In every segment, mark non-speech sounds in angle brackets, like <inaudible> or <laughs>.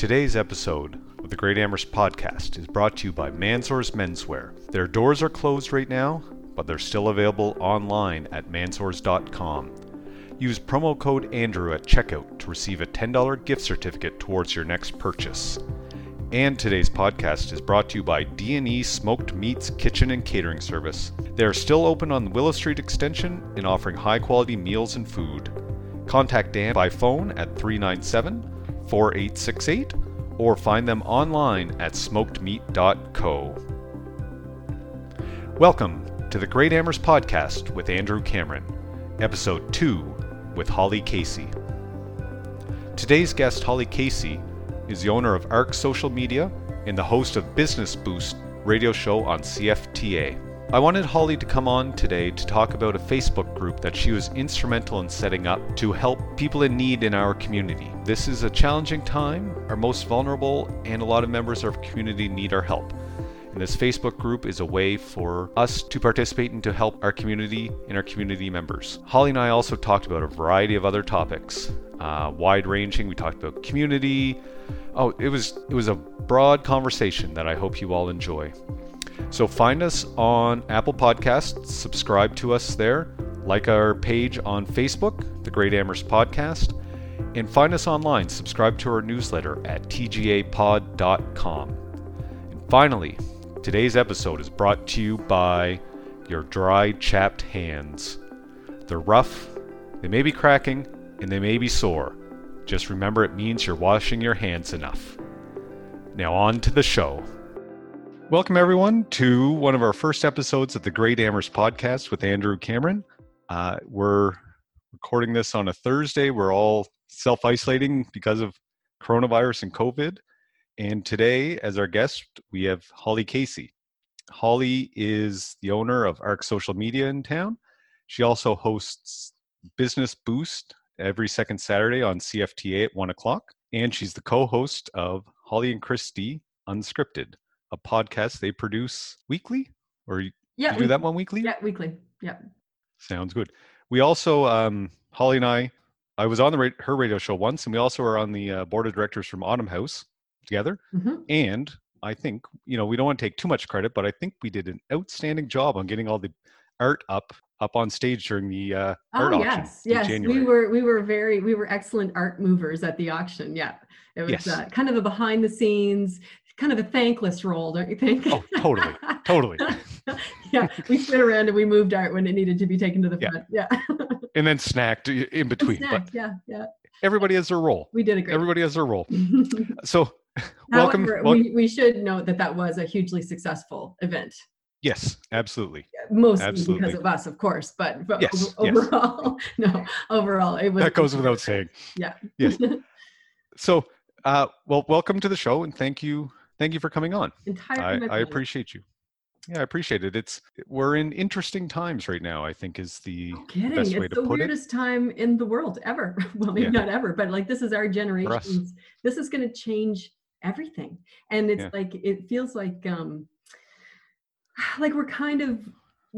Today's episode of the Great Amherst podcast is brought to you by Mansour's Menswear. Their doors are closed right now, but they're still available online at mansours.com. Use promo code Andrew at checkout to receive a $10 gift certificate towards your next purchase. And today's podcast is brought to you by D&E Smoked Meats Kitchen and Catering Service. They are still open on Willow Street extension and offering high-quality meals and food. Contact Dan by phone at 397 4868 or find them online at smokedmeat.co. Welcome to the Great Amherst Podcast with Andrew Cameron, Episode 2 with Holly Casey. Today's guest, Holly Casey, is the owner of ARC Social Media and the host of Business Boost radio show on CFTA. I wanted Holly to come on today to talk about a Facebook group that she was instrumental in setting up to help people in need in our community. This is a challenging time, our most vulnerable, and a lot of members of our community need our help. And this Facebook group is a way for us to participate and to help our community and our community members. Holly and I also talked about a variety of other topics, uh, wide ranging. We talked about community. Oh, it was it was a broad conversation that I hope you all enjoy. So find us on Apple Podcasts, subscribe to us there, like our page on Facebook, The Great Amherst Podcast, and find us online. Subscribe to our newsletter at tgapod.com. And finally, today's episode is brought to you by your dry, chapped hands. They're rough, they may be cracking, and they may be sore. Just remember it means you're washing your hands enough. Now, on to the show. Welcome, everyone, to one of our first episodes of the Great Amherst podcast with Andrew Cameron. Uh, we're recording this on a Thursday. We're all self isolating because of coronavirus and COVID. And today, as our guest, we have Holly Casey. Holly is the owner of ARC Social Media in town. She also hosts Business Boost every second Saturday on CFTA at one o'clock. And she's the co host of Holly and Christy Unscripted a podcast they produce weekly? Or yeah, you do that one weekly? Yeah weekly. Yeah sounds good. We also um holly and i i was on the ra- her radio show once and we also are on the uh, board of directors from autumn house together. Mm-hmm. and i think you know we don't want to take too much credit but i think we did an outstanding job on getting all the art up up on stage during the uh, art oh, auction yes yes. We were we were very we were excellent art movers at the auction. Yeah it was yes. uh, kind of a behind the scenes kind of a thankless role, don't you think? Oh, totally, totally. <laughs> yeah, we stood around and we moved art when it needed to be taken to the front. Yeah. <laughs> and then snacked in between. Snacked, but yeah, yeah. Everybody has their role. We did a great. Everybody has their role. <laughs> so, welcome. However, we, we should note that that was a hugely successful event. Yes, absolutely. Mostly absolutely. because of us, of course, but, but yes, overall, yes. no, overall, it was. That goes without saying. Yeah. Yes. So, uh, well, welcome to the show, and thank you thank you for coming on. Entirely I, I appreciate you. Yeah, I appreciate it. It's we're in interesting times right now. I think is the no kidding. best way it's to the put weirdest it. time in the world ever. <laughs> Well, maybe Yeah. not ever, but like this is our generation. This is going to change everything, and it's Yeah. like it feels like um <sighs> like we're kind of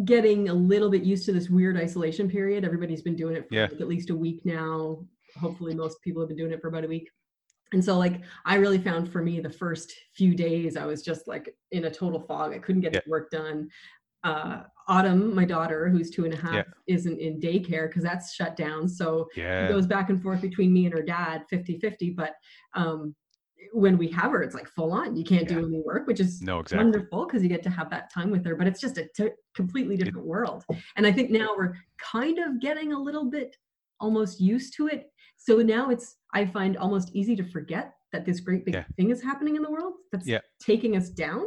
getting a little bit used to this weird isolation period. Everybody's been doing it for Yeah. like at least a week now. Hopefully, most people have been doing it for about a week. And so, like, I really found for me the first few days, I was just like in a total fog. I couldn't get Yeah. the work done. Uh, Autumn, my daughter, who's two and a half, Yeah. isn't in daycare because that's shut down. So Yeah. it goes back and forth between me and her dad 50 50. But um, when we have her, it's like full on. You can't do any work, which is No, exactly. wonderful because you get to have that time with her. But it's just a t- completely different world. And I think now we're kind of getting a little bit almost used to it. So now it's, I find almost easy to forget that this great big Yeah. thing is happening in the world that's Yeah. taking us down.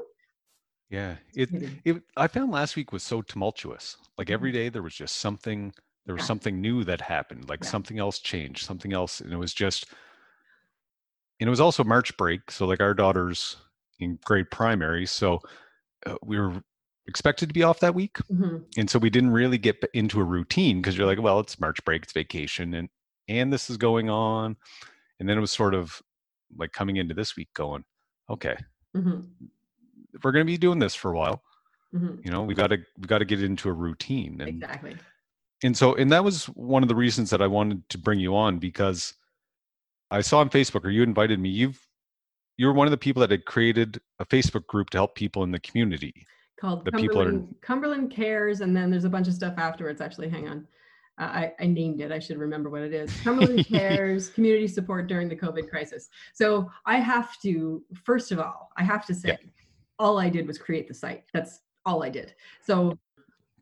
Yeah. It it I found last week was so tumultuous. Like every Mhm. there was just something there was Yeah. something new that happened. Like something else changed, something else and it was just and it was also March break, so like our daughter's in grade primary, so uh, we were expected to be off that week. Mhm. and so we didn't really get into a routine because you're like well it's march break it's vacation and and this is going on and then it was sort of like coming into this week going okay Mhm. we're going to be doing this for a while Mhm. you know we got to we got to get it into a routine and Exactly. and so and that was one of the reasons that i wanted to bring you on because i saw on facebook or you invited me you've you were one of the people that had created a Facebook group to help people in the community. called The people are- Cumberland, Cumberland Cares, and then there's a bunch of stuff afterwards. Actually, hang on. I, I named it. I should remember what it is. Cumberland <laughs> Cares, community support during the COVID crisis. So I have to, first of all, I have to say, all I did was create the site. That's all I did. So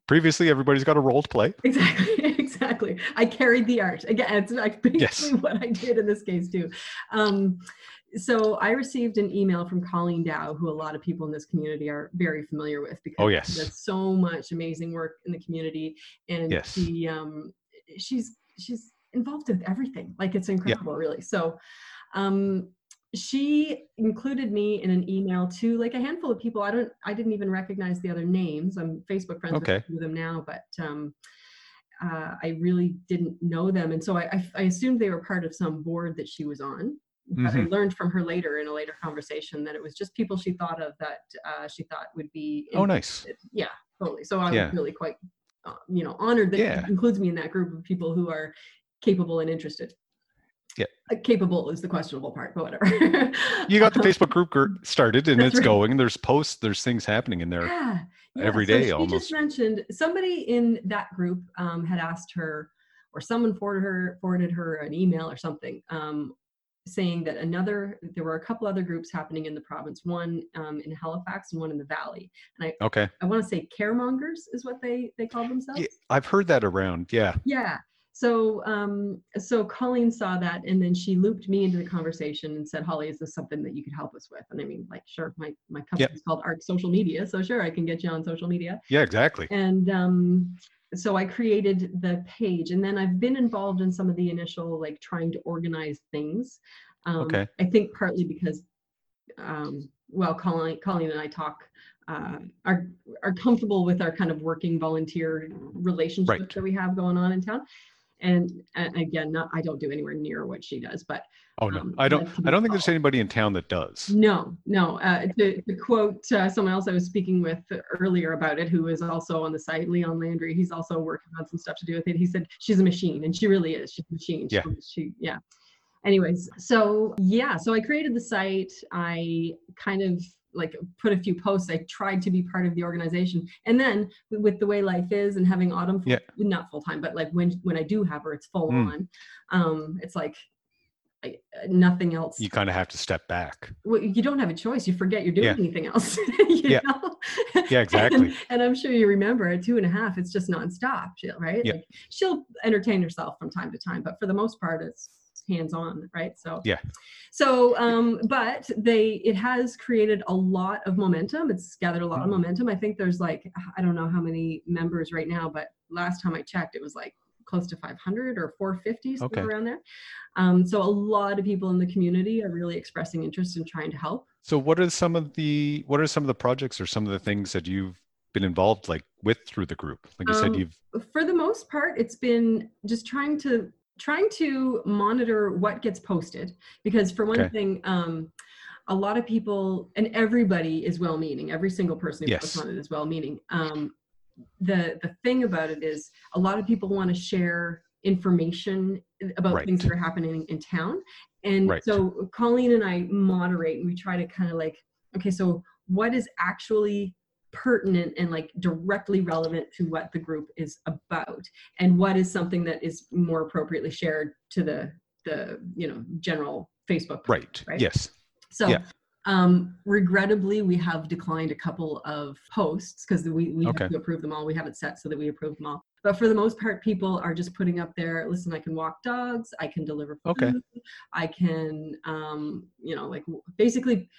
Previously, everybody's got a role to play. exactly, <laughs> exactly. I carried the art. Again, it's like basically Yes. what I did in this case too. Um, so I received an email from Colleen Dow, who a lot of people in this community are very familiar with because Oh, yes. she does so much amazing work in the community, and Yes. she um, she's she's involved with everything. Like it's incredible, really. So. Um, she included me in an email to like a handful of people. I don't, I didn't even recognize the other names. I'm Facebook friends with Okay. of them now, but um, uh, I really didn't know them, and so I, I, I assumed they were part of some board that she was on. But I learned from her later in a later conversation that it was just people she thought of that uh, she thought would be. Oh, nice. Yeah, totally. So I Yeah. was really quite, uh, you know, honored that Yeah. includes me in that group of people who are capable and interested. Yeah. Uh, capable is the questionable part, but whatever. You got the <laughs> Facebook group started and That's it's right. going. There's posts, there's things happening in there. yeah, every so day almost. just mentioned somebody in that group um, had asked her, or someone forwarded her forwarded her an email or something, um, saying that another there were a couple other groups happening in the province, one um, in Halifax and one in the Valley. And I, Okay. I want to say caremongers is what they they call themselves. Yeah, I've heard that around. Yeah. Yeah. So um so Colleen saw that and then she looped me into the conversation and said, Holly, is this something that you could help us with? And I mean, like, sure, my my company's called Arc Social Media, so sure I can get you on social media. Yeah, exactly. And um so I created the page and then I've been involved in some of the initial like trying to organize things. Um, Okay. I think partly because um well Colleen Colleen and I talk uh, are are comfortable with our kind of working volunteer relationship Right. that we have going on in town. And, and again, not I don't do anywhere near what she does, but Oh no, um, I don't. I don't think there's anybody in town that does. no, no. Uh, to, to quote uh, someone else I was speaking with earlier about it, who is also on the site, Leon Landry. He's also working on some stuff to do with it. He said she's a machine, and she really is. She's a machine. She- Yeah. She, yeah. Anyways, so yeah, so I created the site. I kind of like put a few posts. I tried to be part of the organization, and then with the way life is and having autumn, full, Yeah. not full time, but like when when I do have her, it's full Mm. on. Um, it's like I, nothing else You kind of have to step back. well, you don't have a choice. You forget you're doing Yeah. anything else. <laughs> you Yeah. know? Yeah, <laughs> exactly. And, and I'm sure you remember at two and a half, it's just nonstop, right? Yeah. Like, she'll entertain herself from time to time, but for the most part, it's hands on, right? So Yeah. So, um, but they it has created a lot of momentum. It's gathered a lot of Mhm. momentum. I think there's like I don't know how many members right now, but last time I checked, it was like close to 500 or 450 somewhere Okay. around there. Um, so a lot of people in the community are really expressing interest in trying to help. So, what are some of the what are some of the projects or some of the things that you've been involved like with through the group? Like you said, Um, you've for the most part it's been just trying to trying to monitor what gets posted because for one Okay. thing um a lot of people and everybody is well meaning every single person who Yes. posts on it is well meaning um the the thing about it is a lot of people want to share information about Right. things that are happening in town and Right. so colleen and i moderate and we try to kind of like okay so what is actually pertinent and like directly relevant to what the group is about and what is something that is more appropriately shared to the the you know general facebook right. right? Yes. so Yeah. um regrettably we have declined a couple of posts because we, we Okay. have to approve them all we have it set so that we approve them all but for the most part people are just putting up there listen i can walk dogs i can deliver food Okay. i can um you know like basically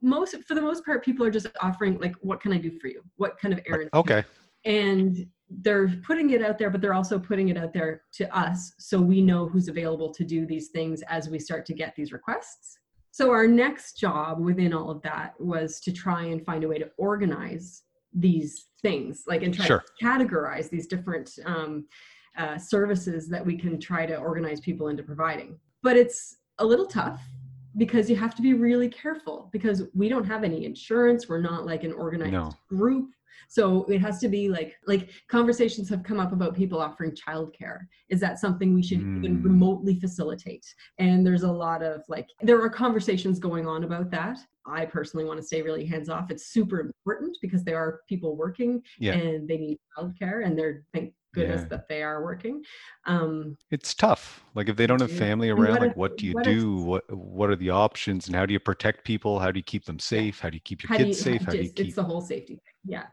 most for the most part people are just offering like what can i do for you what kind of errands Okay. and they're putting it out there but they're also putting it out there to us so we know who's available to do these things as we start to get these requests so our next job within all of that was to try and find a way to organize these things like and try Sure. to categorize these different um, uh, services that we can try to organize people into providing but it's a little tough because you have to be really careful because we don't have any insurance we're not like an organized No. group So it has to be like like conversations have come up about people offering childcare. Is that something we should even Mm. remotely facilitate? And there's a lot of like there are conversations going on about that. I personally want to stay really hands off. It's super important because there are people working Yeah. and they need childcare and they're thank goodness Yeah. that they are working. Um, It's tough. Like if they don't have family around, what like if- what do you what if- do? What what are the options and how do you protect people? How do you keep them safe? How do you keep your how kids safe? How do you keep it's the whole safety thing yeah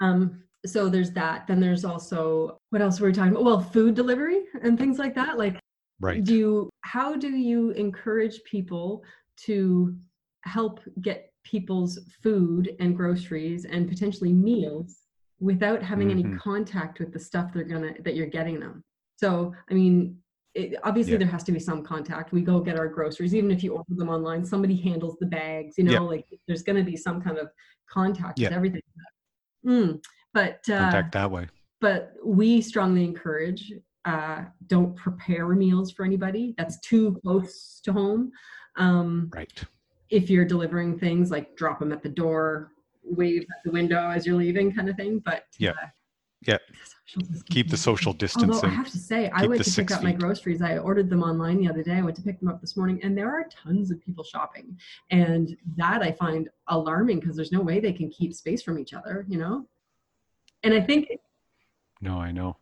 um so there's that then there's also what else were we talking about well food delivery and things like that like right? do you how do you encourage people to help get people's food and groceries and potentially meals without having any Mhm. contact with the stuff they're gonna that you're getting them so i mean it, obviously Yeah. there has to be some contact we go get our groceries even if you order them online somebody handles the bags you know Yeah. like there's going to be some kind of contact with Yeah. everything mm, but uh, Contact that way. but we strongly encourage uh, don't prepare meals for anybody that's too close to home um, Right. if you're delivering things like drop them at the door wave at the window as you're leaving kind of thing but Yeah. uh, Yeah. Keep the social Although I have to say, I went to pick up my groceries. I ordered them online the other day. I went to pick them up this morning, and there are tons of people shopping. And that I find alarming because there's no way they can keep space from each other, you know? And I think No, I know.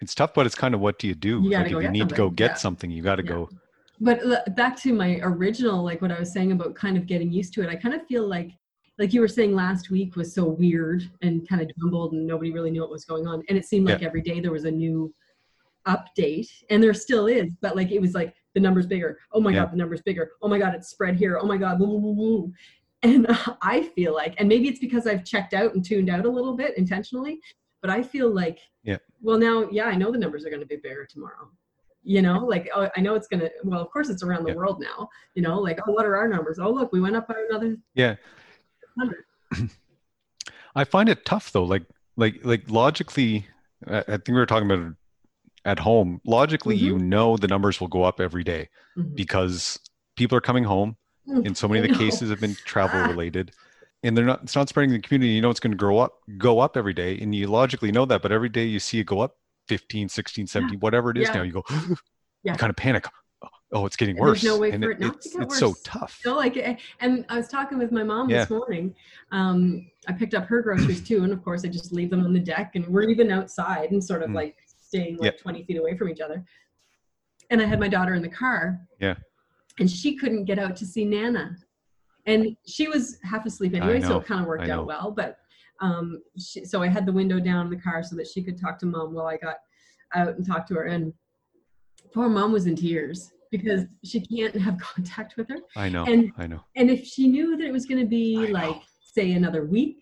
It's tough, but it's kind of what do you do? You like if you need to go get Yeah. something, you got to Yeah. go. but back to my original like what i was saying about kind of getting used to it i kind of feel like like you were saying last week was so weird and kind of jumbled and nobody really knew what was going on and it seemed like Yeah. every day there was a new update and there still is but like it was like the number's bigger oh my Yeah. god the number's bigger oh my god it's spread here oh my god woo, woo, woo, and <laughs> i feel like and maybe it's because i've checked out and tuned out a little bit intentionally but i feel like Yeah. well now yeah i know the numbers are going to be bigger tomorrow you know like oh, i know it's going to well of course it's around the Yeah. world now you know like oh what are our numbers oh look we went up by another Yeah. 100 I find it tough though. Like like like logically, I, I think we were talking about at home. Logically, you Mm-hmm. know the numbers will go up every day Mhm. because people are coming home, and so many of the cases have been travel <laughs> related. And they're not. It's not spreading in the community. You know it's going to grow up, go up every day, and you logically know that. But every day you see it go up 15, 16, 17, whatever it is Yeah. now. You go, <gasps> Yeah. you kind of panic. Oh, it's getting And there's no way and for it not to it's get it's so tough. You know, like, eh, and I was talking with my mom Yeah. this morning. Um, I picked up her groceries too, and of course, I just leave them on the deck, and we're even outside and sort of Mm. like staying like Yeah. 20 feet away from each other. And I had my daughter in the car. Yeah. And she couldn't get out to see Nana, and she was half asleep anyway, so it kind of worked out well. But um, she, so I had the window down in the car so that she could talk to mom while I got out and talked to her. And poor mom was in tears because she can't have <laughs> contact with her. I know. And I know. and if she knew that it was going to I be know. like, say, another week,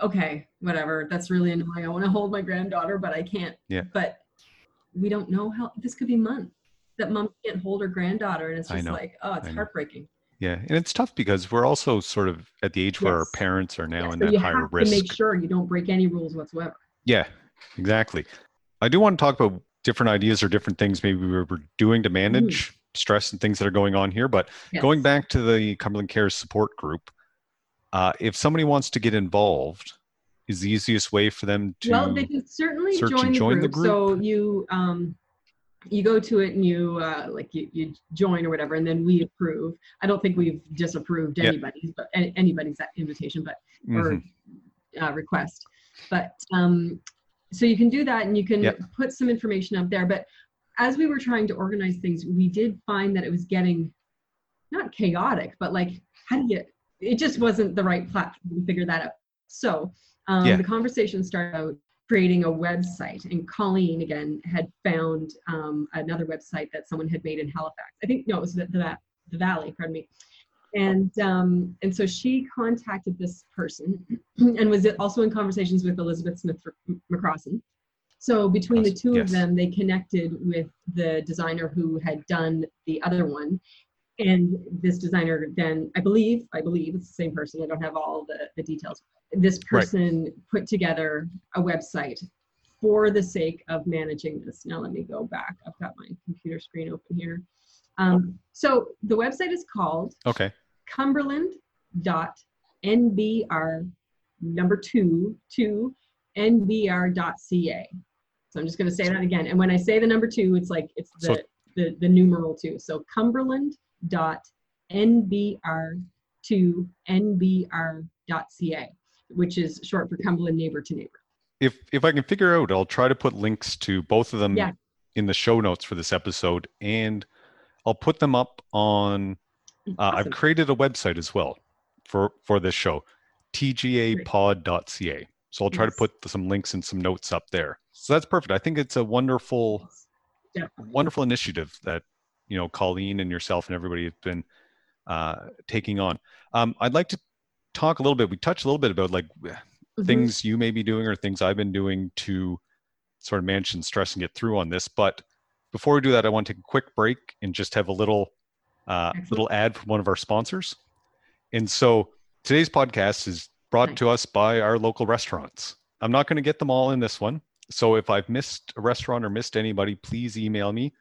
okay, whatever. That's really annoying. I want to hold my granddaughter, but I can't. Yeah. But we don't know how this could be months that mom can't hold her granddaughter, and it's just like, oh, it's I know. heartbreaking. Yeah, and it's tough because we're also sort of at the age where our parents are now Yeah, in so that you higher have risk. to make sure you don't break any rules whatsoever. Yeah, exactly. I do want to talk about different ideas or different things maybe we were doing to manage stress and things that are going on here. But Yes. going back to the Cumberland Cares support group, uh, if somebody wants to get involved, is the easiest way for them to well they can certainly join, the, join group. the so you um you go to it and you uh like you, you join or whatever and then we approve i don't think we've disapproved Yep. anybody's but any- anybody's invitation but or Mhm. uh, request but um so you can do that and you can Yep. put some information up there but as we were trying to organize things we did find that it was getting not chaotic but like how do you it just wasn't the right platform to figure that out so um, Yeah. the conversation started out creating a website and colleen again had found um, another website that someone had made in halifax i think no it was the, the, the valley pardon me and um, and so she contacted this person <clears throat> and was also in conversations with elizabeth smith mccrossin so between the two Yes. of them they connected with the designer who had done the other one and this designer then i believe i believe it's the same person i don't have all the, the details this Right. person put together a website for the sake of managing this now let me go back i've got my computer screen open here um, so the website is called Okay. Number two to nbr.ca. So I'm just going to say that again. And when I say the number two, it's like it's the, So- the, the numeral two. So cumberland.nbr to nbr.ca, which is short for Cumberland Neighbor to Neighbor. If if I can figure out, I'll try to put links to both of them Yeah. in the show notes for this episode, and I'll put them up on. <laughs> Uh, I've created a website as well for for this show, tgapod.ca. So I'll try Yes. to put some links and some notes up there. So that's perfect. I think it's a wonderful Definitely. wonderful initiative that you know Colleen and yourself and everybody have been uh, taking on. Um, I'd like to talk a little bit. We touched a little bit about like Mhm. things you may be doing or things I've been doing to sort of manage and stress and get through on this. But before we do that, I want to take a quick break and just have a little uh, little ad from one of our sponsors. And so today's podcast is brought Nice. to us by our local restaurants. I'm not going to get them all in this one. So if I've missed a restaurant or missed anybody, please email me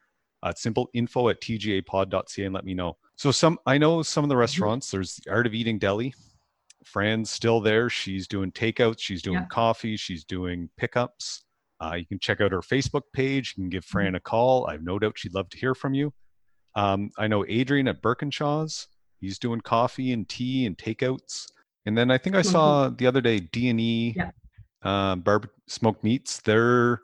at simple info at tgapod.ca and let me know. So some I know some of the restaurants, there's the Art of Eating Deli. Fran's still there. She's doing takeouts, she's doing Yeah. coffee, she's doing pickups. Uh, you can check out her Facebook page. You can give Fran a call. I have no doubt she'd love to hear from you. Um, I know Adrian at Birkenshaw's. He's doing coffee and tea and takeouts. And then I think I Mhm. saw the other day D and E, Yeah. uh, Barb Smoked Meats. They're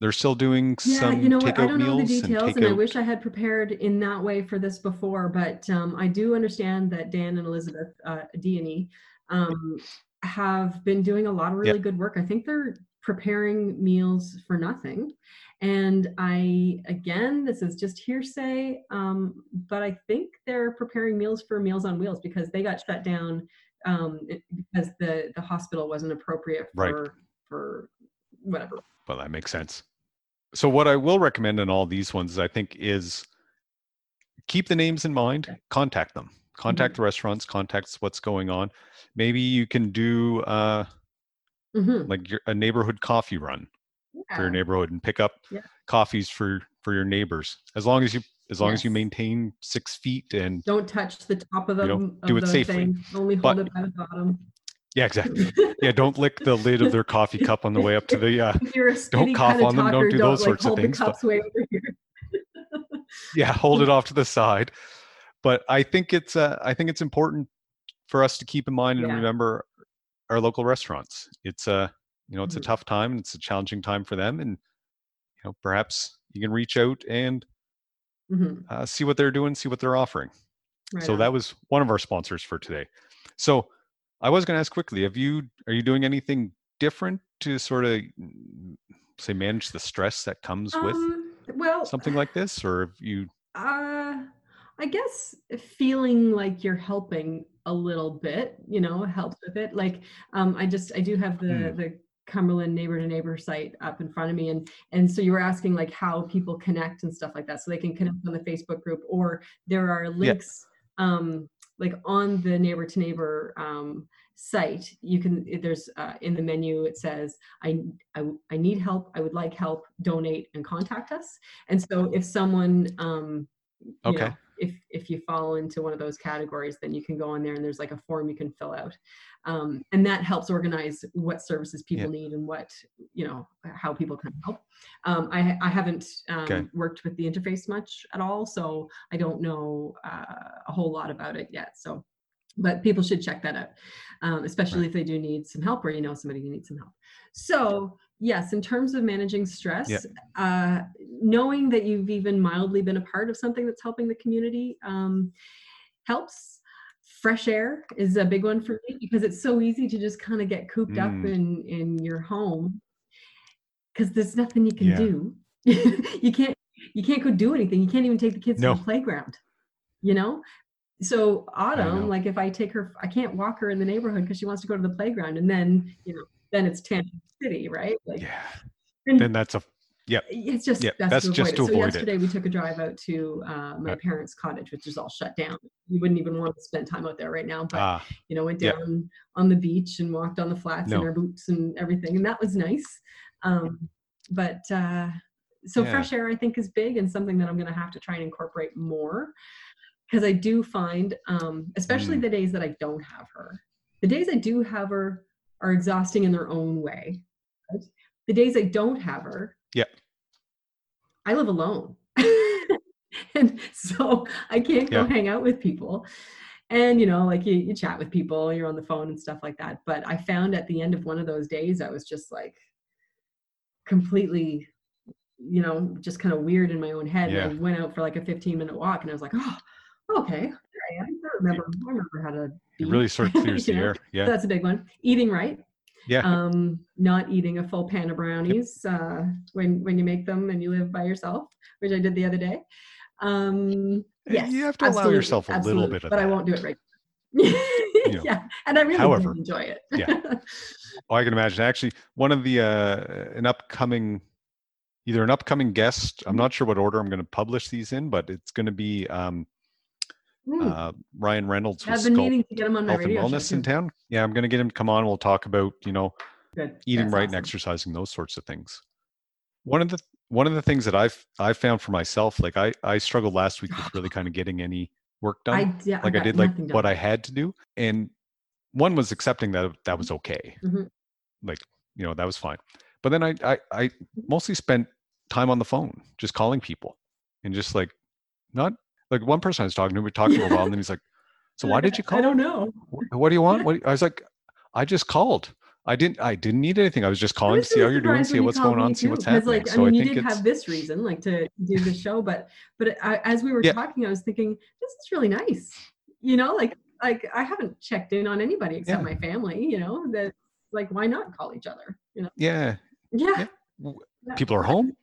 they're still doing Yeah, some you know what? I don't know the meals and details, and I wish I had prepared in that way for this before. But um, I do understand that Dan and Elizabeth uh, D and E um, have been doing a lot of really good work. I think they're preparing meals for nothing. And I, again, this is just hearsay, um, but I think they're preparing meals for Meals on Wheels because they got shut down um, because the the hospital wasn't appropriate Right. for for whatever. Well, that makes sense. So what I will recommend in all these ones, I think, is keep the names in mind. Contact them. Contact the restaurants. Contact what's going on. Maybe you can do uh, Mhm. like your, a neighborhood coffee run for your neighborhood and pick up Yeah. coffees for for your neighbors. As long as you as long as you maintain six feet and Don't touch the top of the, You know, of do it safely. thing. Only But- hold it by the bottom. yeah, exactly. <laughs> Yeah, don't lick the lid of their coffee cup on the way up to the. Uh, if you're a skinny cough kind of on them, don't do those like, sorts of things, but- way over here. yeah, hold it <laughs> off to the side. But I think it's uh, I think it's important for us to keep in mind and Yeah. remember our local restaurants. It's a you know it's a tough time and it's a challenging time for them, and you know perhaps you can reach out and Mhm. uh, see what they're doing, see what they're offering. Right so on. that was one of our sponsors for today. So I was going to ask quickly: Have you are you doing anything different to sort of mm, say manage the stress that comes with Um, well, something like this, or have you? uh, I guess feeling like you're helping a little bit, you know, helps with it. Like, um, I just I do have the Hmm. the Cumberland neighbor to neighbor site up in front of me, and and so you were asking like how people connect and stuff like that, so they can connect on the Facebook group, or there are links, um, like on the neighbor to neighbor um, site. You can there's uh, in the menu it says I, I I need help, I would like help, donate and contact us. And so if someone um, Okay. know, if if you fall into one of those categories, then you can go on there and there's like a form you can fill out, um, and that helps organize what services people need and what you know how people can help. Um, I I haven't um, Okay. worked with the interface much at all, so I don't know uh, a whole lot about it yet. So, but people should check that out, um, especially if they do need some help or you know somebody who needs some help. So yes, in terms of managing stress, uh, knowing that you've even mildly been a part of something that's helping the community um, helps. Fresh air is a big one for me because it's so easy to just kind of get cooped up Mm. in in your home because there's nothing you can Yeah. do. <laughs> you can't you can't go do anything. You can't even take the kids No. to the playground. You know, so autumn, like if I take her, I can't walk her in the neighborhood because she wants to go to the playground, and then you know, then it's Tangent City, right? Like, Yeah. and Then that's a it's just Yeah, best that's to avoid just it. to so avoid it. yesterday we took a drive out to uh, my Uh, parents' cottage, which is all shut down. You wouldn't even want to spend time out there right now, but ah you know, went yeah. down on the beach and walked on the flats in No. our boots and everything, and that was nice. Um, but uh, so Yeah. fresh air, I think, is big and something that I'm going to have to try and incorporate more because I do find, um, especially Mm. the days that I don't have her, the days I do have her, are exhausting in their own way. Right? The days I don't have her, Yeah. I live alone. <laughs> and so I can't go Yeah. hang out with people. And you know, like you, you chat with people, you're on the phone and stuff like that. But I found at the end of one of those days, I was just like completely, you know, just kind of weird in my own head. Yeah. And I went out for like a 15 minute walk and I was like, oh, okay, I remember, I remember how to be. It really sort of clears <laughs> the know? air. Yeah. That's a big one. Eating right. Yeah. Um, not eating a full pan of brownies uh, when when you make them and you live by yourself, which I did the other day. Um, yes, you have to allow yourself a little bit of but I won't do it right. know. <laughs> yeah, and I really However, enjoy it. yeah. <laughs> Oh, I can imagine. Actually, one of the uh, an upcoming, either an upcoming guest. I'm not sure what order I'm going to publish these in, but it's going to be um, Mm, uh, Ryan Reynolds I've been Sculpt meaning to get him on my Health and radio show Wellness in town. Yeah, I'm going to get him to come on. We'll talk about you know Good. eating That's right and exercising, those sorts of things. One of the one of the things that I've I found for myself, like I I struggled last week with really kind of getting any work done. I, like I got did like nothing what. I had to do, and one was accepting that that was okay. Mhm. Like you know that was fine. But then I I I mostly spent time on the phone just calling people and just like not like one person I was talking to, we talking for a while, and then he's like, "So why did you call? <laughs> I don't know. Wh- What do you want?" What I was like, "I just called. I didn't I didn't need anything. I was just calling to see how you're doing, see you what's going on, me see what's happening." Like, so I mean, I you did it's have this reason, like to do the show, but but I, as we were Yeah. talking, I was thinking this is really nice. You know, like like I haven't checked in on anybody except Yeah. my family. You know that like why not call each other? You know, yeah. Yeah. yeah. people are home.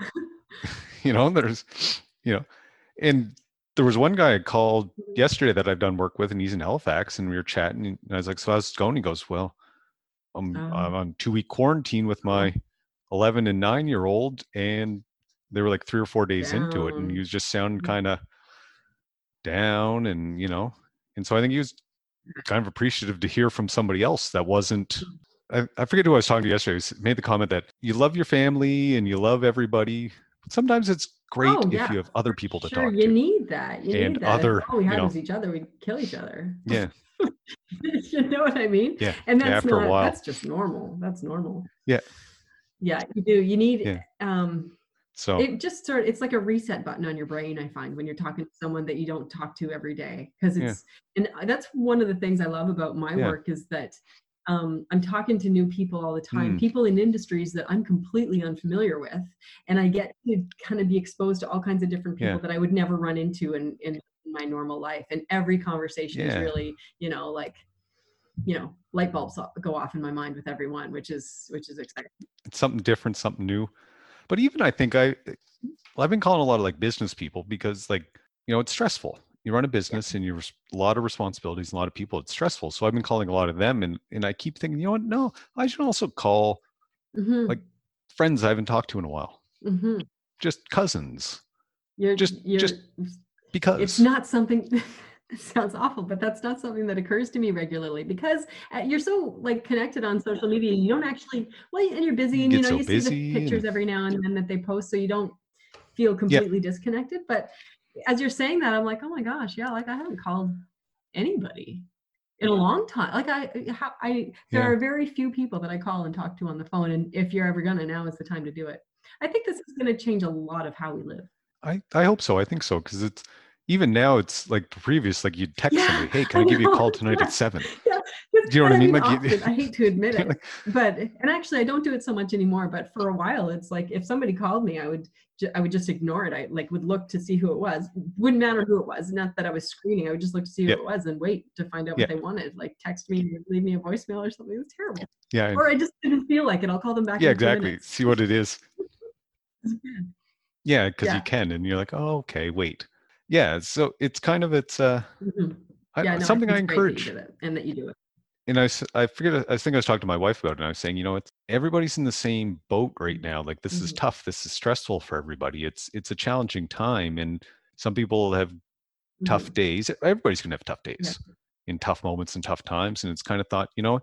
<laughs> <laughs> you know, there's you know, and there was one guy I called Mhm. yesterday that I've done work with, and he's in Halifax, and we were chatting, and I was like, "So how's it going?" He goes, "Well, I'm Oh. I'm on two week quarantine with my 11 and nine year old, and they were like three or four days into it, and he was just sounding Mhm. kind of down, and you know, and so I think he was kind of appreciative to hear from somebody else that wasn't. I, I forget who I was talking to yesterday. He made the comment that you love your family and you love everybody. But sometimes it's great Oh, if you have other people to Sure, talk you to. need that. You And need that. If other, all we you had know- was each other, we'd kill each other. Yeah, <laughs> you know what I mean? yeah, and yeah, that's after a while. that's just normal that's normal Yeah. yeah you do you need Yeah. um So it just sort of, it's like a reset button on your brain i find when you're talking to someone that you don't talk to every day because Yeah. it's and that's one of the things i love about my Yeah. work is that um, i'm talking to new people all the time Mm. people in industries that i'm completely unfamiliar with and i get to kind of be exposed to all kinds of different people Yeah. that i would never run into in, in my normal life and every conversation is really you know like you know light bulbs go off in my mind with everyone which is which is exciting it's something different, something new. But even I think I, well, I've been calling a lot of like business people because like you know it's stressful. You run a business and you're a lot of responsibilities, a lot of people. It's stressful. So I've been calling a lot of them, and and I keep thinking, you know what? No, I should also call Mhm, Like, friends I haven't talked to in a while, mhm. just cousins, You're just- you're, just because it's not something <laughs> it sounds awful but that's not something that occurs to me regularly because uh, you're so like connected on social media you don't actually well and you're busy and you know so you see the pictures and- every now and then that they post so you don't feel completely disconnected but as you're saying that i'm like oh my gosh yeah like i haven't called anybody in a long time like i how i there Yeah. are very few people that i call and talk to on the phone and if you're ever gonna now is the time to do it i think this is going to change a lot of how we live I I hope so. I think so because it's even now it's like previous. Like you'd text Yeah, somebody, hey, <laughs> can I I give you a call tonight yeah. at seven? <laughs> Yeah, Do you know what I mean? Like, often. I hate to admit <laughs> it, Like, but and actually I don't do it so much anymore. But for a while, it's like if somebody called me, I would ju- I would just ignore it. I like would look to see who it was. Wouldn't matter who it was. Not that I was screening. I would just look to see who it was and wait to find out what they wanted. Like text me, leave me a voicemail or something. It was terrible. yeah, Or I just didn't feel like it. I'll call them back. yeah, exactly. See what it is. Yeah, because you can, and you're like, oh, okay, wait. Yeah, so it's kind of it's uh Mhm. I, no, something I think it's great that you encourage. it and that you do it. and I, I forget I think I was talking to my wife about it and I was saying, you know, it's everybody's in the same boat right now. Like this is Mhm. tough. This is stressful for everybody. It's it's a challenging time and some people have tough Mhm. days. Everybody's going to have tough days in tough moments and tough times and it's kind of thought, you know,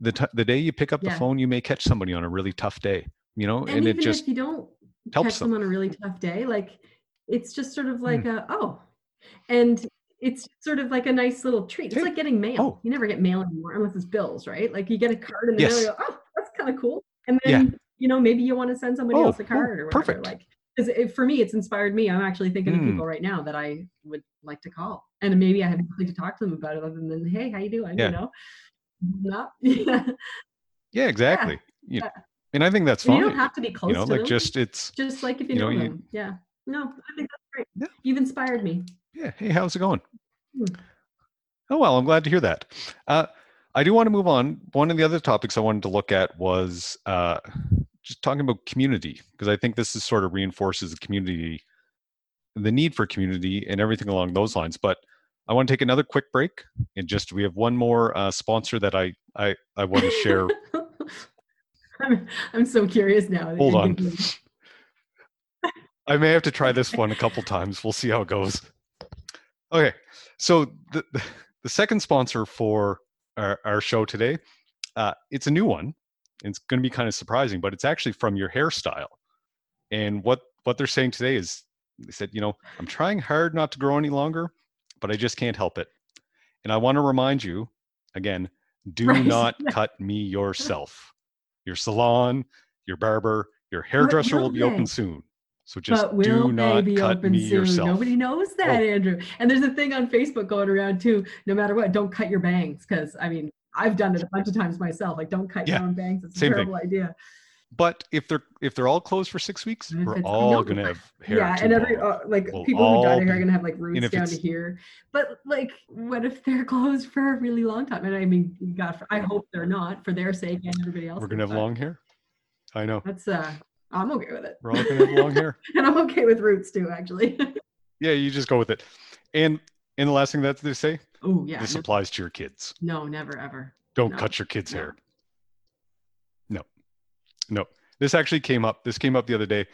the t- the day you pick up the phone, you may catch somebody on a really tough day, you know, and, and, it just if you don't helps catch them. them. on a really tough day like it's just sort of Hmm. like a, oh and it's sort of like a nice little treat. It's like getting mail. Oh. You never get mail anymore unless it's bills, right? Like you get a card in the Yes. mail, you go, oh, that's kind of cool. And Yeah. then, you know, maybe you want to send somebody Oh, else a oh, card or whatever. perfect. Like, because for me, it's inspired me. I'm actually thinking Mm. of people right now that I would like to call, and maybe I have nothing to talk to them about it other than, hey, how you doing? Yeah. You know, not <laughs> yeah. Yeah, exactly. You- yeah. And I think that's And fine. you don't have to be close You know, to like them. just it's just like if you, you know, know, you- Yeah. No, I think that's great. Yeah. You've inspired me. yeah. Hey, how's it going? Hmm. Oh well, I'm glad to hear that. Uh, I do want to move on. One of the other topics I wanted to look at was uh, just talking about community because I think this is sort of reinforces the community, the need for community, and everything along those lines. But I want to take another quick break and just we have one more uh, sponsor that I I I want to share. <laughs> I'm, I'm so curious now. Hold on. I may have to try this one a couple times. We'll see how it goes. Okay, so the the, the second sponsor for our, our show today, uh, it's a new one. It's going to be kind of surprising, but it's actually from your hairstyle. And what what they're saying today is, they said, you know, I'm trying hard not to grow any longer, but I just can't help it. And I want to remind you, again, do Right. not <laughs> cut me yourself. Your salon, your barber, your hairdresser will be open soon. So just but will do they not be cut open me soon? yourself. Nobody knows that, Andrew. And there's a thing on Facebook going around too. No matter what, don't cut your bangs because I mean I've done it a bunch of times myself. Like don't cut Yeah, your own bangs. It's a same thing. terrible idea. But if they're if they're all closed for six weeks, we're all know. gonna have hair. yeah, and every uh, like We'll people who dye their hair are gonna have like roots down to here. But like, what if they're <laughs> closed for a really long time? And I mean, God, I hope they're not for their sake and everybody else. we're gonna have long hair. I know. That's uh, I'm okay with it, We're gonna have long hair. <laughs> and I'm okay with roots too, actually. <laughs> Yeah, you just go with it. And and the last thing that they say, oh yeah, this no, applies to your kids. no, never ever. Don't No, cut your kids' no. hair. No, no. This actually came up. This came up the other day.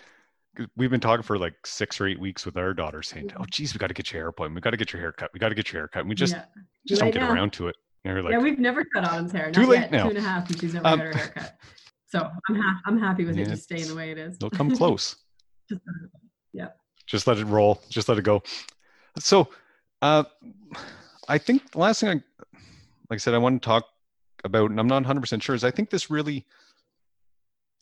We've been talking for like six or eight weeks with our daughter, saying, "Oh, geez, we got to get your hair appointment. We got to get your hair cut. We got to get your hair cut." And we just yeah. just Right don't get around to it. Like, yeah, we've never cut Autumn's hair. Too not late yet. now. Two and a half, and she's never Um, got her hair cut. <laughs> So I'm ha- I'm happy with it just staying the way it is. they'll come close. <laughs> Just- yeah. Just let it roll. Just let it go. So, uh, I think the last thing I, like I said, I want to talk about, and I'm not 100% sure, is I think this really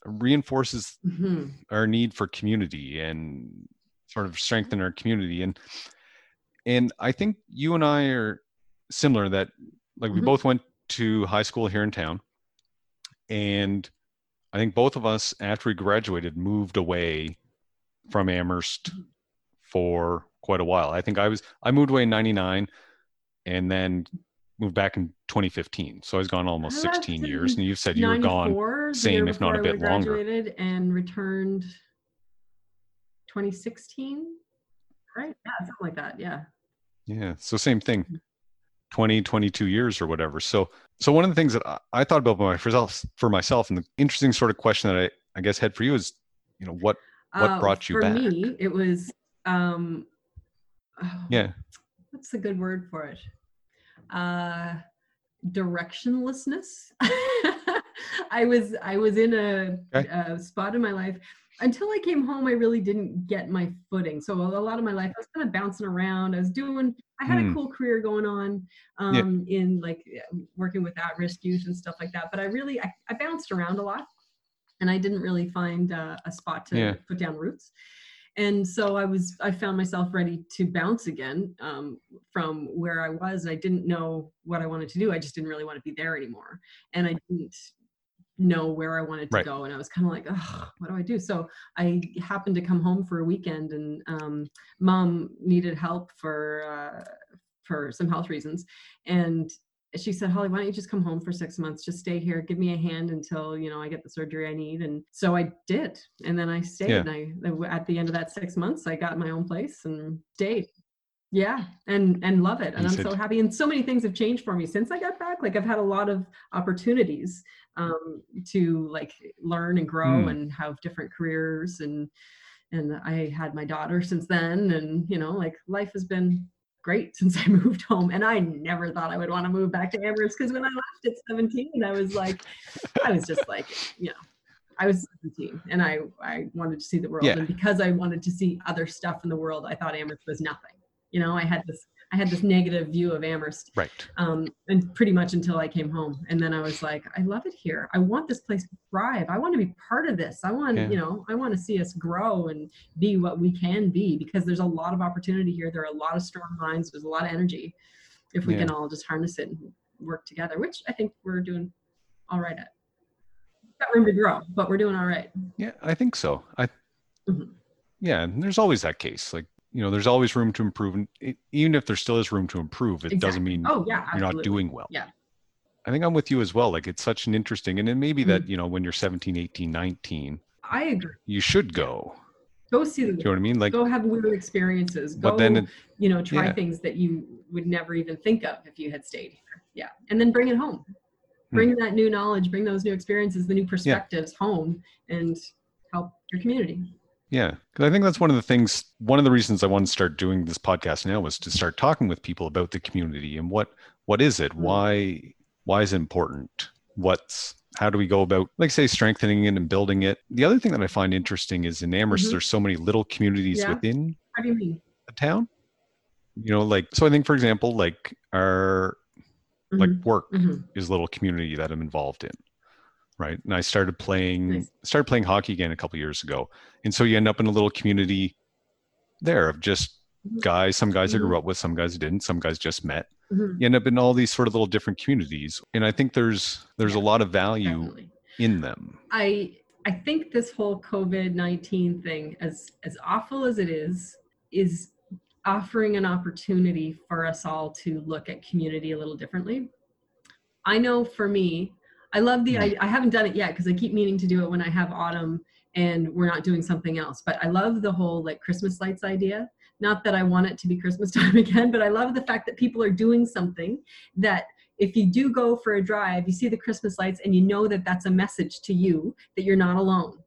reinforces Mhm. our need for community and sort of strengthen our community. And, and I think you and I are similar that like we Mhm. both went to high school here in town. And I think both of us, after we graduated, moved away from Amherst for quite a while. I think I was I moved away in '99, and then moved back in 2015. So I was gone almost 16 years, and you've said you were gone. same, if not a bit longer. Graduated and returned 2016, right? Yeah, something like that. Yeah. Yeah, so same thing. Mm-hmm. 20, 22 years or whatever. So so one of the things that I, I thought about myself for myself, and the interesting sort of question that I I guess had for you is, you know, what What Uh, brought you for back? For me, it was um, oh, yeah what's a good word for it? Uh, directionlessness. <laughs> I was I was in a, Okay. a spot in my life until I came home. I really didn't get my footing. So a lot of my life, I was kind of bouncing around. I was doing. I had Hmm. a cool career going on Yeah. um, in like working with at-risk youth and stuff like that. But I really I, I bounced around a lot, and I didn't really find uh, a spot to Yeah. put down roots and so i was i found myself ready to bounce again um, from where i was i didn't know what i wanted to do i just didn't really want to be there anymore and i didn't know where i wanted to Right. go and i was kind of like what do i do so i happened to come home for a weekend and um, mom needed help for uh, for some health reasons and she said, Holly, why don't you just come home for six months? Just stay here, give me a hand until you know I get the surgery I need. And so I did, and then I stayed. Yeah. And I at the end of that six months, I got my own place and stayed. Yeah, and and love it, and You I'm said- so happy. And so many things have changed for me since I got back. Like I've had a lot of opportunities um, to like learn and grow Hmm. and have different careers and and I had my daughter since then, and you know, like life has been great <laughs> since I moved home. And I never thought I would want to move back to Amherst because when I left at 17, I was like, I was just like, you know, I was 17 and I, I wanted to see the world. Yeah. And because I wanted to see other stuff in the world, I thought Amherst was nothing. You know, I had this I had this negative view of Amherst, Right. um, and pretty much until I came home. And then I was like, I love it here. I want this place to thrive. I want to be part of this. I want, Yeah. you know, I want to see us grow and be what we can be because there's a lot of opportunity here. There are a lot of strong minds. There's a lot of energy if we Yeah. can all just harness it and work together, which I think we're doing all right at. Got room to grow, but we're doing all right. Yeah, I think so. I Mhm. yeah, and there's always that case. Like, you know, there's always room to improve and e- even if there still is room to improve, it doesn't mean Oh yeah, you're not doing well. Yeah. I think I'm with you as well. Like it's such an interesting and it may be that, Mhm. you know, when you're 17, 18, 19, I agree. you should go. Go see the Do you know what I mean? Like go have weird experiences. Go, but then it, you know, try yeah. things that you would never even think of if you had stayed here. Yeah, and then bring it home. Hmm. Bring that new knowledge, bring those new experiences, the new perspectives home, and help your community. Yeah, because I think that's one of the things. One of the reasons I wanted to start doing this podcast now was to start talking with people about the community and what what is it? Mm. Why why is it important? What's how do we go about, like, say, strengthening it and building it? The other thing that I find interesting is in Amherst, Mhm. there's so many little communities Yeah. within How do you mean? a town. You know, like so. I think, for example, like our like Mhm, work mhm. is a little community that I'm involved in. Right. And I started playing Nice. started playing hockey again a couple years ago. And so you end up in a little community there of just Mhm. guys, some guys I Mhm. grew up with, some guys I didn't, some guys just met. Mhm, You end up in all these sort of little different communities. And I think there's there's a lot of value Definitely. in them. I I think this whole COVID nineteen thing, as as awful as it is, is offering an opportunity for us all to look at community a little differently. I know for me, I love the Mhm. I, I haven't done it yet because I keep meaning to do it when I have autumn and we're not doing something else. But I love the whole like Christmas lights idea. Not that I want it to be Christmas <laughs> time again, but I love the fact that people are doing something that if you do go for a drive, you see the Christmas lights and you know that that's a message to you that you're not alone.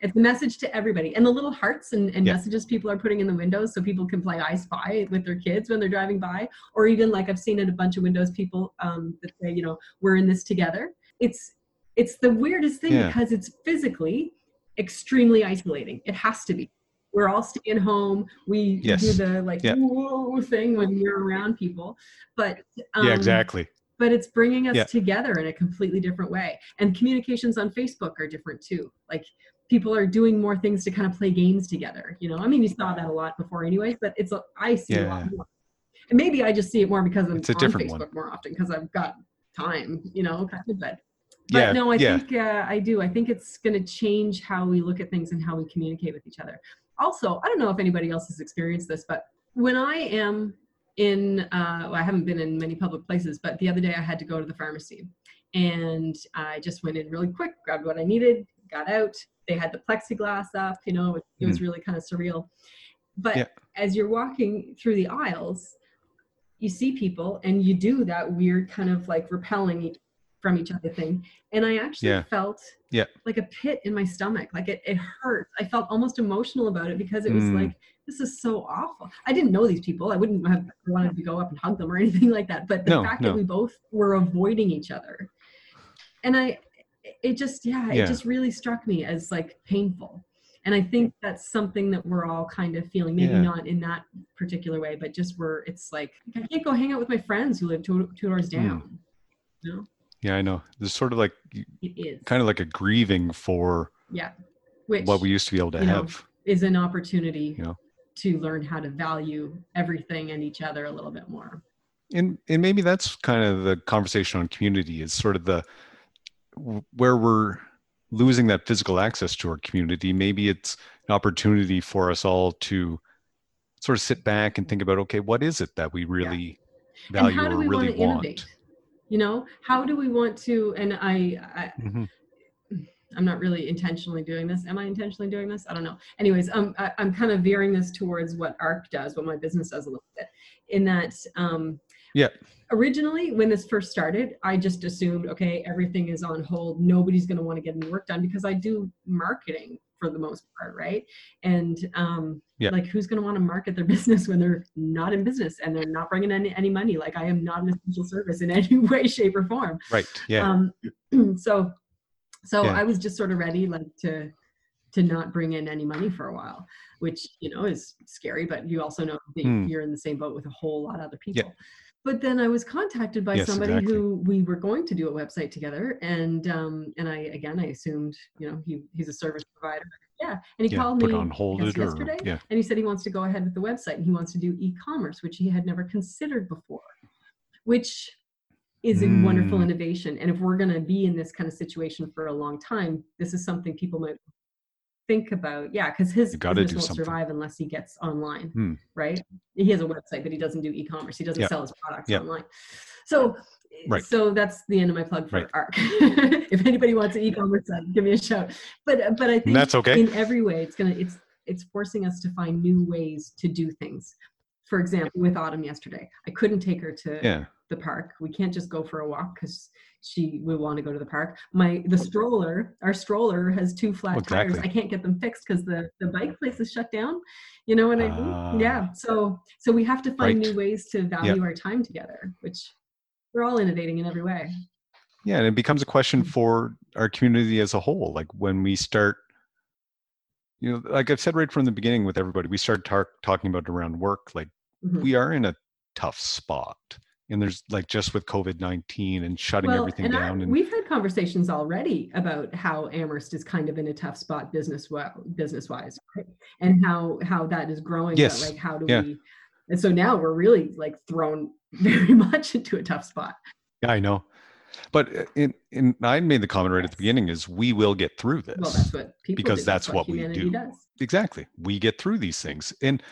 It's a message to everybody. And the little hearts and, and Yeah. messages people are putting in the windows so people can play I Spy with their kids when they're driving by. Or even like I've seen at a bunch of windows people um, that say, you know, we're in this together. It's it's the weirdest thing Yeah. because it's physically extremely isolating. It has to be. We're all staying home. We Yes. do the like Yeah. whoa thing when you're around people. But um, yeah, exactly. but it's bringing us Yeah. together in a completely different way and communications on facebook are different too like people are doing more things to kind of play games together you know i mean you saw that a lot before anyways but it's I see a lot more and maybe i just see it more because i'm It's a on different facebook one. more often because i've got time you know kind of but but Yeah, no i yeah. think uh, i do i think it's going to change how we look at things and how we communicate with each other also i don't know if anybody else has experienced this but when i am in uh, well, i haven't been in many public places but the other day i had to go to the pharmacy and i just went in really quick grabbed what i needed got out they had the plexiglass up you know it, it was really kind of surreal but Mm. Yeah. as you're walking through the aisles you see people and you do that weird kind of like repelling from each other thing and i actually Yeah. felt Yeah. like a pit in my stomach like it, it hurt i felt almost emotional about it because it was Mm. like this is so awful i didn't know these people i wouldn't have wanted to go up and hug them or <laughs> anything like that but the No, fact no. that we both were avoiding each other and i it just yeah, Yeah. it just really struck me as like painful and i think that's something that we're all kind of feeling maybe Yeah. not in that particular way but just where it's like i can't go hang out with my friends who live two, two doors Hmm. down you know Yeah, I know. There's sort of like it is. kind of like a grieving for yeah. which what we used to be able to you know, have. is an opportunity You know. to learn how to value everything and each other a little bit more. And and maybe that's kind of the conversation on community is sort of the where we're losing that physical access to our community. Maybe it's an opportunity for us all to sort of sit back and think about okay what is it that we really value and how do or we really want? want you know how do we want to and i, I Mhm. I'm not really intentionally doing this. Am I intentionally doing this? I don't know. Anyways, um, I, I'm kind of veering this towards what ARC does, what my business does a little bit, in that um, Yeah. originally when this first started, I just assumed, okay, everything is on hold. Nobody's going to want to get any work done because I do marketing for the most part, right? And um, Yeah. like, who's going to want to market their <laughs> business when they're not in business and they're not bringing any, any money? Like, I am not an essential service in <laughs> any way, shape, or form right yeah um <clears throat> so so Yeah. i was just sort of ready like to to not bring in any money for a while, which you know is scary. But you also know that Hmm. you're in the same boat with a whole lot of other people. Yeah. But then I was contacted by Yes, somebody exactly. who we were going to do a website together, and um, and I again I assumed you know he he's a service provider. Yeah, and he yeah, called put me on hold it or yesterday, yeah. and he said he wants to go ahead with the website and he wants to do e-commerce, which he had never considered before, which is a wonderful Mm. innovation. And if we're going to be in this kind of situation for a long time, this is something people might think about. Yeah, because his business won't something. survive unless he gets online, Hmm. right? He has a website, but he doesn't do e-commerce. He doesn't Yeah. sell his products Yeah. online. So. Right. So that's the end of my plug for Right. ARC. <laughs> if anybody wants an e-commerce site, give me a shout. But but I think that's okay. in every way it's gonna it's it's forcing us to find new ways to do things for example with autumn yesterday i couldn't take her to Yeah. The park we can't just go for a walk because she will want to go to the park my the stroller our stroller has two flat Oh, tires i can't get them fixed because the the bike place is shut down you know what i mean Ah. yeah so so we have to find Right. new ways to value our time together which we're all innovating in every way Yeah, and it becomes a question Mm. for our community as a whole. Like when we start, you know, like I've said right from the beginning with everybody, we started tar- talking about around work. Like Mhm. we are in a tough spot, and there's like just with COVID nineteen and shutting well, everything and I- down. and we've had conversations already about how Amherst is kind of in a tough spot business business wise, right? and how how that is growing. but, Yes, like how do yeah. we? And so now we're really like thrown <laughs> very much into a tough spot. yeah, I know. But uh, in, in I made the comment right at the beginning is we will get through this. Well, that's what people because do. that's what we do. does. exactly we get through these things and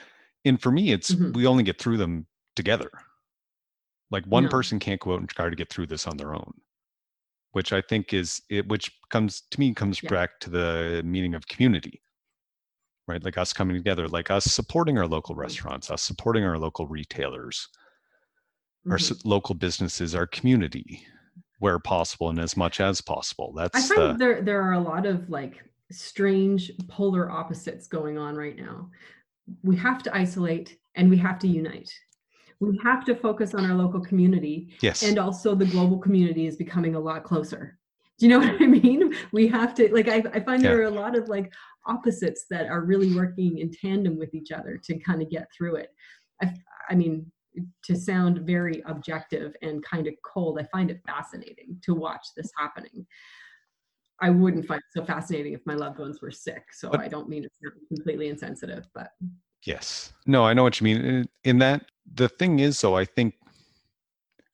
and for me it's Mhm. we only get through them together like one No. person can't go out and try to get through this on their own which i think is it which comes to me comes Yeah. back to the meaning of community right like us coming together like us supporting our local Mhm. restaurants us supporting our local retailers our Mhm. s local businesses our community where possible and as much as possible I that's find the there there are a lot of like strange polar opposites going on right now. We have to isolate and we have to unite. We have to focus on our local community yes and also the global community is becoming a lot closer. Do you know <laughs> what I mean? We have to like I, I find there are a lot of like opposites that are really working in tandem with each other to kind of get through it. I, I mean, to sound very objective and kind of cold, I find it fascinating to watch this happening. I wouldn't find it so fascinating if my loved ones were sick. So But- I don't mean it's completely insensitive, but Yes. No, I know what you mean. In, in that, the thing is, though, I think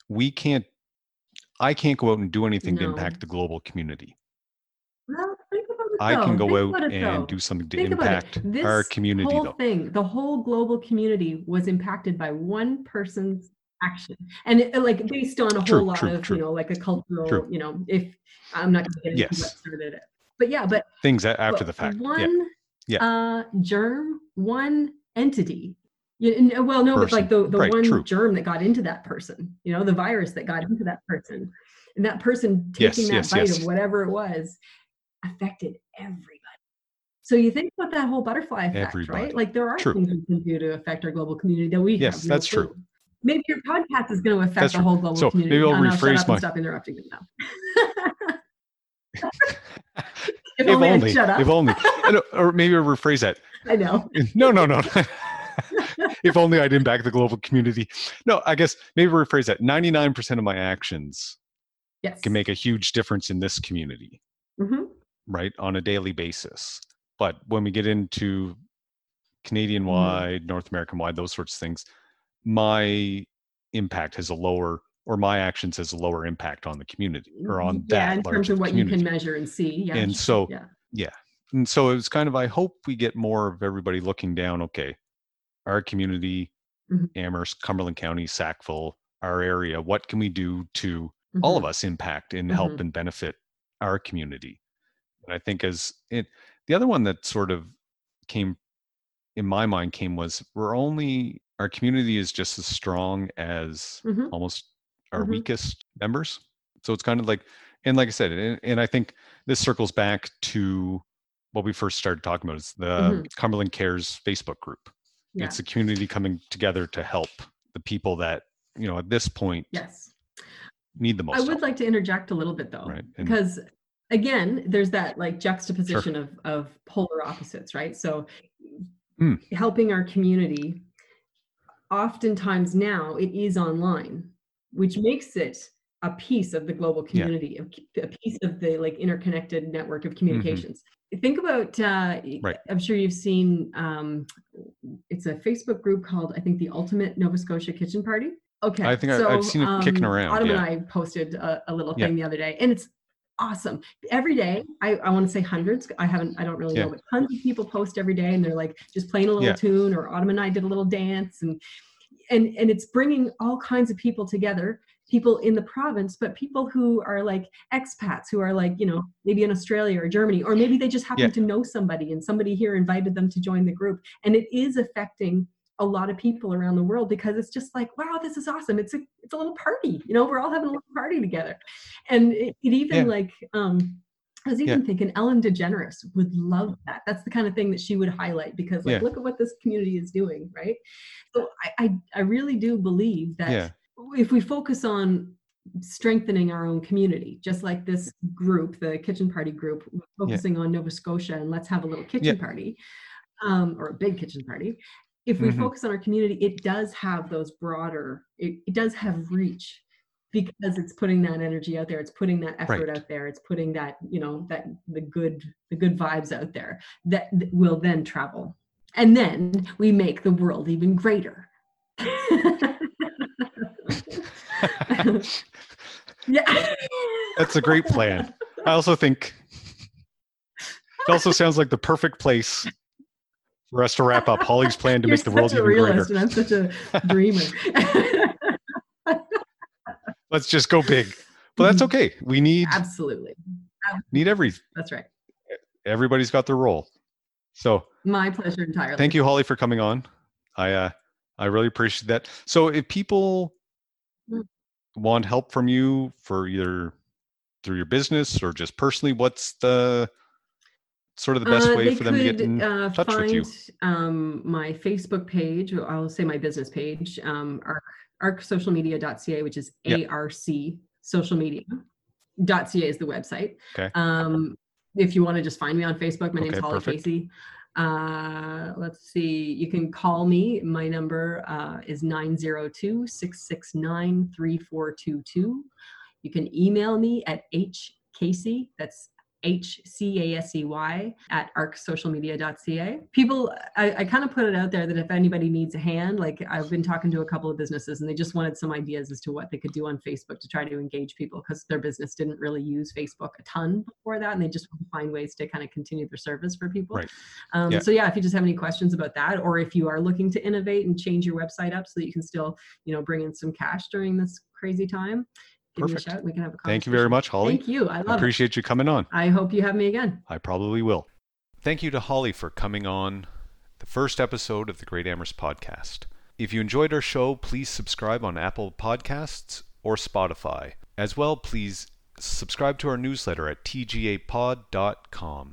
we can't, I can't go out and do anything to impact the global community. well, think about it I can go Think out it, and do something to Think impact This our community, whole though. thing, the whole global community was impacted by one person's action, and it, like based on a True, whole lot true, of true. you know, like a cultural, you know, if I'm not going to get into Yes. started it, but yeah, but Things after but the fact. One, yeah. Yeah. uh, germ, one entity. You, well, no, but like the, the Right, one true. germ that got into that person, you know, the virus that got into that person, and that person Yes, taking that yes, bite yes. of whatever it was affected everybody. So you think about that whole butterfly effect, Everybody. right? Like there are True. things we can do to affect our global community that we Yes, have that's true. clue. Maybe your podcast is going to affect That's the whole global So, community. maybe I'll Oh, no, shut rephrase my- stop interrupting me now. <laughs> <laughs> if, if only, only, shut up. if only, And, uh, or maybe I'll rephrase that. I know. No, no, no. <laughs> if only I didn't back the global community. No, I guess maybe rephrase that. 99% of my actions Yes. can make a huge difference in this community. Mhm. right on a daily basis but when we get into Mm-hmm. canadian wide north american wide those sorts of things my impact has a lower or my actions has a lower impact on the community or on that yeah, in terms of what community. you can measure and see. Yeah. And so- yeah. and so it was kind of i hope we get more of everybody looking down okay our community Mhm. amherst cumberland county sackville our area what can we do to all of us impact and help Mhm. and benefit our community and i think as it the other one that sort of came in my mind came was we're only our community is just as strong as Mhm. almost our Mhm. weakest members so it's kind of like and like i said and, and i think this circles back to what we first started talking about is the Mhm. cumberland cares facebook group Yeah. it's a community coming together to help the people that you know at this point Yes. need the most I would help, like to interject a little bit though, right and because again, there's that like juxtaposition of of polar opposites, right? So Mm. helping our community, oftentimes now it is online, which makes it a piece of the global community, of a piece of the like interconnected network of communications. Think about, uh, Mm-hmm. Right. I'm sure you've seen, um, it's a Facebook group called, I think, the Ultimate Nova Scotia Kitchen Party. Okay. I think I- I've seen it kicking around, Autumn yeah. and I posted a, a little Yeah. thing the other day, and it's awesome. Every day, I, I want to say hundreds. I haven't, I don't really Yeah. know, but tons of people post every day, and they're like just playing a little Yeah. tune, or Autumn and I did a little dance, and and and it's bringing all kinds of people together people in the province but people who are like expats who are like you know maybe in australia or germany or maybe they just happen Yeah. to know somebody and somebody here invited them to join the group and it is affecting a lot of people around the world because it's just like wow this is awesome it's a it's a little party you know we're all having a little party together and it, it even Yeah. like um I was even thinking Ellen DeGeneres would love that. That's the kind of thing that she would highlight because, like, Yeah. look at what this community is doing, right? So I, I, I really do believe that Yeah. if we focus on strengthening our own community, just like this group, the kitchen party group, focusing on Nova Scotia and let's have a little kitchen Yeah. party um, or a big kitchen party. If we Mhm. focus on our community, it does have those broader, it, it does have reach because it's putting that energy out there it's putting that effort Right. out there it's putting that you know that the good the good vibes out there that will then travel and then we make the world even greater <laughs> yeah That's a great plan. I also think it also sounds like the perfect place for us to wrap up Holly's plan to You're make the world even greater. and i'm such a dreamer <laughs> Let's just go big. But that's okay. We need <laughs> absolutely need every that's right everybody's got their role. So my pleasure entirely thank you, Holly, for coming on. I uh I really appreciate that. So if people Mm. want help from you for either through your business or just personally, what's the sort of the best Uh, way for them to get could, in uh, touch find, with you? Um, my Facebook page, or I'll say my business page, um, arc, arcsocialmedia.ca, which is. ARC social media.ca is the website. Okay. Um, if you want to just find me on Facebook, my name's Okay, Holly perfect. Casey. Uh, let's see, you can call me. My number uh, is 902 669 3422. You can email me at hcasey, that's H-C-A-S-E-Y at arcsocialmedia.ca. People, I, I kind of put it out there that if anybody needs a hand, like I've been talking to a couple of businesses and they just wanted some ideas as to what they could do on Facebook to try to engage people because their business didn't really use Facebook a ton before that and they just want to find ways to kind of continue their service for people. Right. Um, Yeah. So yeah, if you just have any questions about that, or if you are looking to innovate and change your website up so that you can still, you know, bring in some cash during this crazy time, give Perfect. me a shout. We can have a Thank you very much, Holly. Thank you. I I love it. appreciate you coming on. I hope you have me again. I probably will. Thank you to Holly for coming on the first episode of the Great Amherst podcast. If you enjoyed our show, please subscribe on Apple Podcasts or Spotify. As well, please subscribe to our newsletter at tgapod.com.